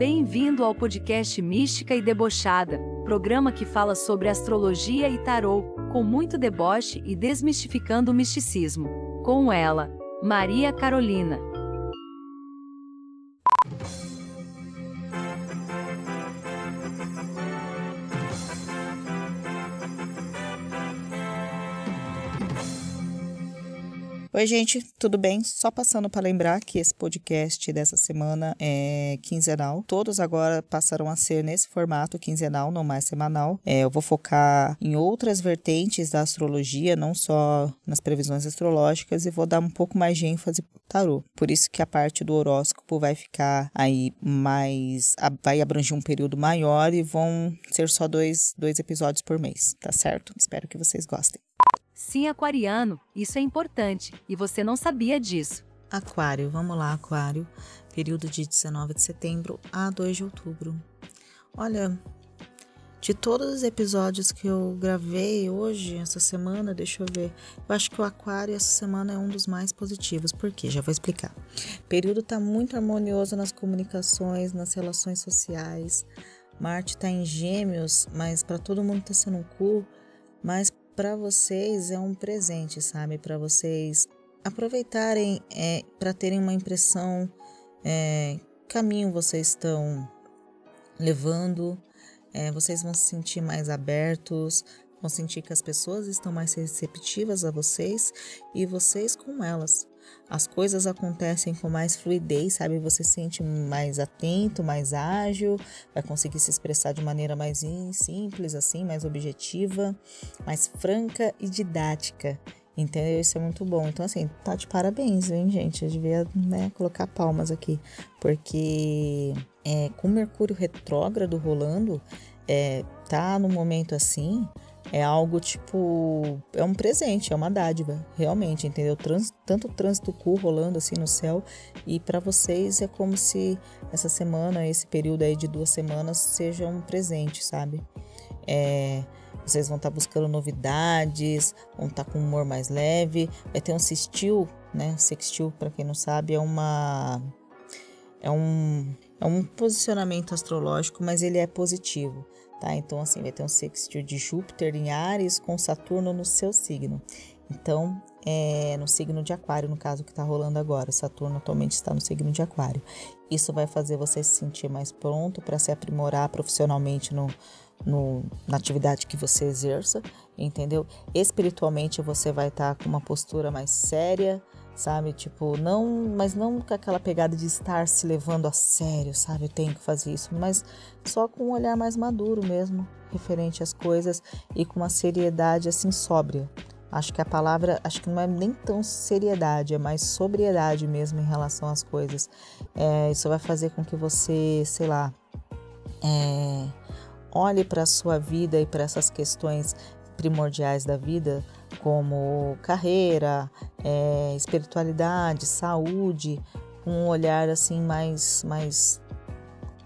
Bem-vindo ao podcast Mística e Debochada, programa que fala sobre astrologia e tarô, com muito deboche e desmistificando o misticismo. Com ela, Maria Carolina. Oi, gente, tudo bem? Só passando para lembrar que esse podcast dessa semana é quinzenal. Todos agora passarão a ser nesse formato quinzenal, não mais semanal. É, eu vou focar em outras vertentes da astrologia, não só nas previsões astrológicas, e vou dar um pouco mais de ênfase pro tarô. Por isso que a parte do horóscopo vai ficar aí mais. vai abranger um período maior e vão ser só dois, dois episódios por mês, tá certo? Espero que vocês gostem. Sim, aquariano, isso é importante e você não sabia disso. Aquário, vamos lá, Aquário. Período de 19 de setembro a 2 de outubro. Olha, de todos os episódios que eu gravei hoje, essa semana, deixa eu ver. Eu acho que o Aquário essa semana é um dos mais positivos. Por quê? Já vou explicar. O período tá muito harmonioso nas comunicações, nas relações sociais. Marte tá em Gêmeos, mas para todo mundo tá sendo um cu. Mas para vocês é um presente, sabe? Para vocês aproveitarem é, para terem uma impressão é, caminho vocês estão levando, é, vocês vão se sentir mais abertos, vão sentir que as pessoas estão mais receptivas a vocês e vocês com elas as coisas acontecem com mais fluidez, sabe? Você se sente mais atento, mais ágil, vai conseguir se expressar de maneira mais simples, assim, mais objetiva, mais franca e didática. Entendeu? Isso é muito bom. Então, assim, tá de parabéns, hein, gente? Eu devia né, colocar palmas aqui. Porque é, com Mercúrio retrógrado rolando, é, tá no momento assim, é algo tipo. É um presente, é uma dádiva, realmente, entendeu? Trans, tanto trânsito cu rolando assim no céu, e para vocês é como se essa semana, esse período aí de duas semanas, seja um presente, sabe? É, vocês vão estar tá buscando novidades, vão estar tá com um humor mais leve. Vai ter um sextil, né? Sextil, para quem não sabe, é uma. É um, é um posicionamento astrológico, mas ele é positivo. Tá? Então, assim, vai ter um sextil de Júpiter em Ares com Saturno no seu signo. Então, é no signo de Aquário, no caso que está rolando agora. Saturno atualmente está no signo de Aquário. Isso vai fazer você se sentir mais pronto para se aprimorar profissionalmente no, no, na atividade que você exerça, entendeu? Espiritualmente você vai estar tá com uma postura mais séria, sabe? Tipo, não, mas não com aquela pegada de estar se levando a sério, sabe? Eu tenho que fazer isso, mas só com um olhar mais maduro mesmo, referente às coisas e com uma seriedade assim sóbria. Acho que a palavra, acho que não é nem tão seriedade, é mais sobriedade mesmo em relação às coisas. É, isso vai fazer com que você, sei lá, é, olhe para a sua vida e para essas questões primordiais da vida como carreira, é, espiritualidade, saúde, um olhar assim mais, mais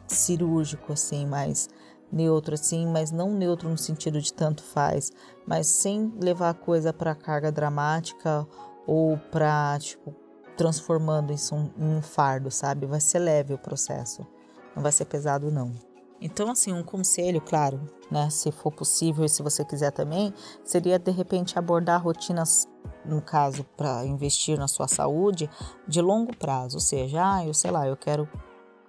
cirúrgico, assim, mais neutro, assim, mas não neutro no sentido de tanto faz, mas sem levar a coisa para carga dramática ou para tipo transformando isso em um fardo, sabe? Vai ser leve o processo, não vai ser pesado não. Então, assim, um conselho, claro, né, se for possível e se você quiser também, seria de repente abordar rotinas, no caso, para investir na sua saúde, de longo prazo. Ou seja, ah, eu sei lá, eu quero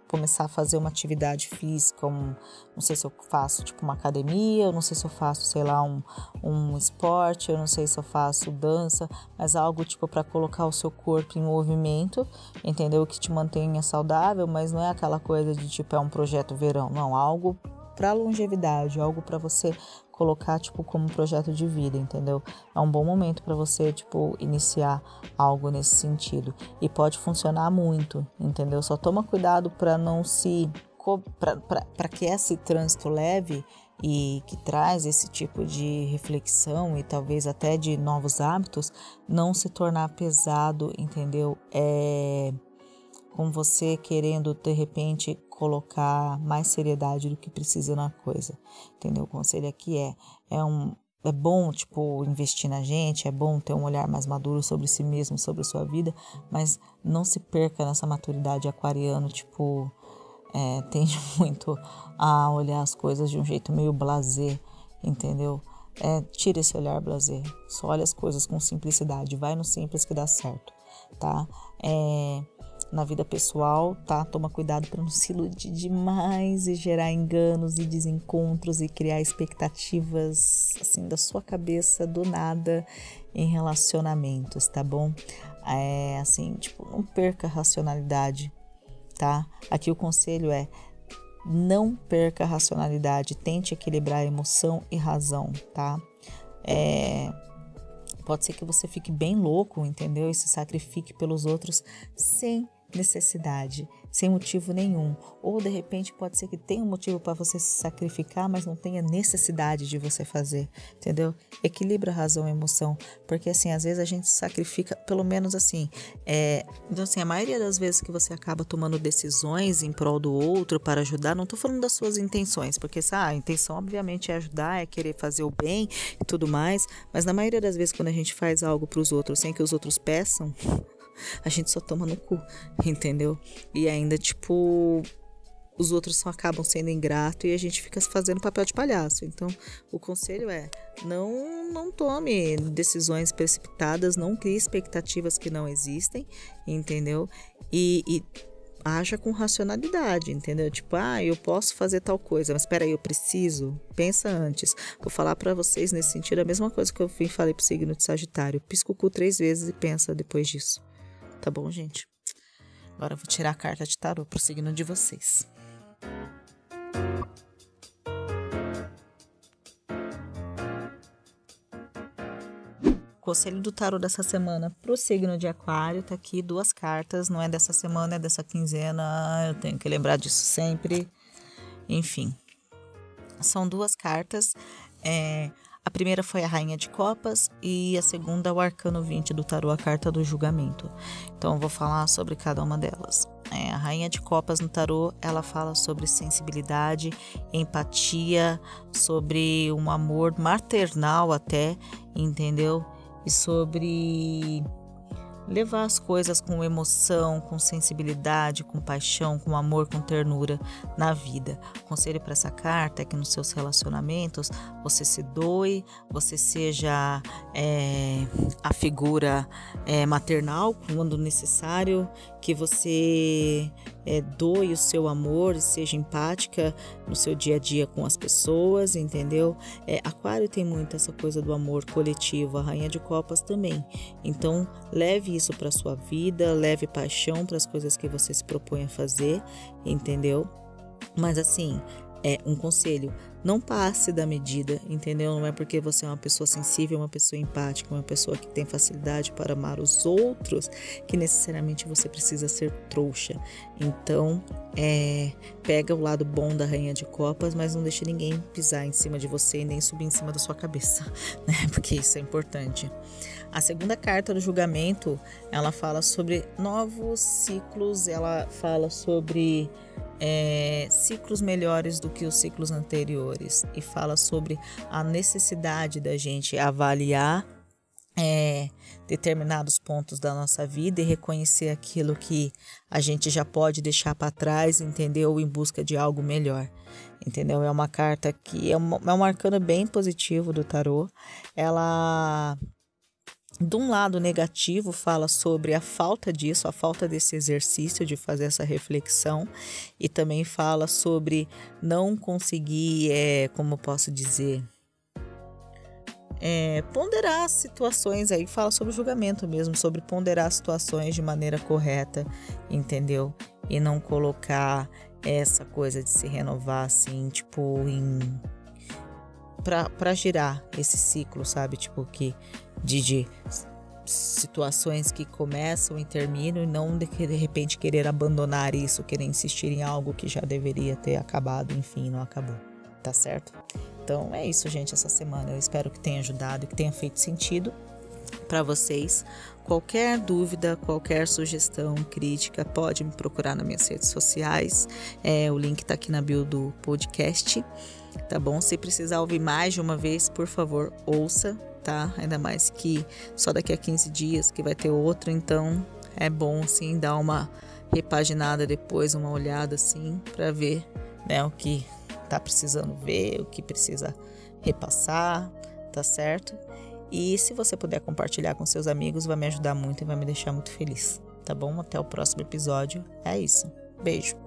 começar a fazer uma atividade física, um, não sei se eu faço tipo uma academia, eu não sei se eu faço, sei lá, um, um esporte, eu não sei se eu faço dança, mas algo tipo para colocar o seu corpo em movimento, entendeu? Que te mantenha saudável, mas não é aquela coisa de tipo é um projeto verão, não, algo para longevidade, algo para você colocar tipo como projeto de vida, entendeu? É um bom momento para você tipo iniciar algo nesse sentido e pode funcionar muito, entendeu? Só toma cuidado para não se para que esse trânsito leve e que traz esse tipo de reflexão e talvez até de novos hábitos não se tornar pesado, entendeu? É com você querendo de repente colocar mais seriedade do que precisa na coisa, entendeu? O conselho aqui é é um é bom tipo investir na gente, é bom ter um olhar mais maduro sobre si mesmo, sobre a sua vida, mas não se perca nessa maturidade aquariano, tipo é, tende muito a olhar as coisas de um jeito meio blazer, entendeu? É, tira esse olhar blazer, só olha as coisas com simplicidade, vai no simples que dá certo, tá? É, na vida pessoal, tá? Toma cuidado para não se iludir demais e gerar enganos e desencontros e criar expectativas assim da sua cabeça do nada em relacionamentos, tá bom? É assim, tipo, não perca a racionalidade, tá? Aqui o conselho é não perca a racionalidade, tente equilibrar emoção e razão, tá? É, pode ser que você fique bem louco, entendeu? E se sacrifique pelos outros sem necessidade, sem motivo nenhum. Ou de repente pode ser que tenha um motivo para você se sacrificar, mas não tenha necessidade de você fazer, entendeu? Equilibra razão e emoção, porque assim, às vezes a gente sacrifica, pelo menos assim, é, então assim, a maioria das vezes que você acaba tomando decisões em prol do outro para ajudar, não estou falando das suas intenções, porque ah, a intenção obviamente é ajudar, é querer fazer o bem e tudo mais, mas na maioria das vezes quando a gente faz algo para os outros sem que os outros peçam, a gente só toma no cu, entendeu? E ainda, tipo, os outros só acabam sendo ingrato e a gente fica fazendo papel de palhaço. Então, o conselho é: não, não tome decisões precipitadas, não crie expectativas que não existem, entendeu? E, e haja com racionalidade, entendeu? Tipo, ah, eu posso fazer tal coisa, mas espera aí, eu preciso. Pensa antes. Vou falar para vocês nesse sentido a mesma coisa que eu vim falei pro signo de Sagitário. Pisca o cu três vezes e pensa depois disso. Tá bom, gente? Agora eu vou tirar a carta de tarô pro signo de vocês. Conselho do tarô dessa semana pro signo de Aquário tá aqui duas cartas, não é dessa semana, é dessa quinzena, eu tenho que lembrar disso sempre. Enfim, são duas cartas. É, primeira foi a Rainha de Copas e a segunda o Arcano 20 do tarô, a carta do julgamento. Então eu vou falar sobre cada uma delas. É, a Rainha de Copas no tarô, ela fala sobre sensibilidade, empatia, sobre um amor maternal até, entendeu? E sobre levar as coisas com emoção, com sensibilidade, com paixão, com amor, com ternura na vida. O conselho para essa carta é que nos seus relacionamentos você se doe, você seja é, a figura é, maternal quando necessário, que você é, doe o seu amor seja empática no seu dia a dia com as pessoas, entendeu? É, aquário tem muito essa coisa do amor coletivo, a Rainha de Copas também. Então, leve isso para sua vida, leve paixão para as coisas que você se propõe a fazer, entendeu? Mas assim, é um conselho, não passe da medida, entendeu? Não é porque você é uma pessoa sensível, uma pessoa empática, uma pessoa que tem facilidade para amar os outros, que necessariamente você precisa ser trouxa. Então, é, pega o lado bom da rainha de copas, mas não deixe ninguém pisar em cima de você e nem subir em cima da sua cabeça, né? Porque isso é importante. A segunda carta do julgamento, ela fala sobre novos ciclos, ela fala sobre é, ciclos melhores do que os ciclos anteriores e fala sobre a necessidade da gente avaliar é, determinados pontos da nossa vida e reconhecer aquilo que a gente já pode deixar para trás, entendeu? Em busca de algo melhor, entendeu? É uma carta que é, é um arcano bem positivo do tarô. Ela de um lado negativo, fala sobre a falta disso, a falta desse exercício de fazer essa reflexão, e também fala sobre não conseguir, é, como posso dizer, é, ponderar situações aí, fala sobre julgamento mesmo, sobre ponderar situações de maneira correta, entendeu? E não colocar essa coisa de se renovar assim, tipo, em. Pra, girar esse ciclo, sabe? Tipo, que de, de situações que começam e terminam e não de, de repente querer abandonar isso, querer insistir em algo que já deveria ter acabado, enfim, não acabou. Tá certo? Então é isso, gente, essa semana. Eu espero que tenha ajudado e que tenha feito sentido para vocês. Qualquer dúvida, qualquer sugestão, crítica, pode me procurar nas minhas redes sociais. É, o link está aqui na bio do podcast. Tá bom? Se precisar ouvir mais de uma vez, por favor, ouça tá? Ainda mais que só daqui a 15 dias que vai ter outro, então é bom sim dar uma repaginada depois, uma olhada assim, para ver né, o que tá precisando ver, o que precisa repassar, tá certo? E se você puder compartilhar com seus amigos, vai me ajudar muito e vai me deixar muito feliz, tá bom? Até o próximo episódio. É isso. Beijo.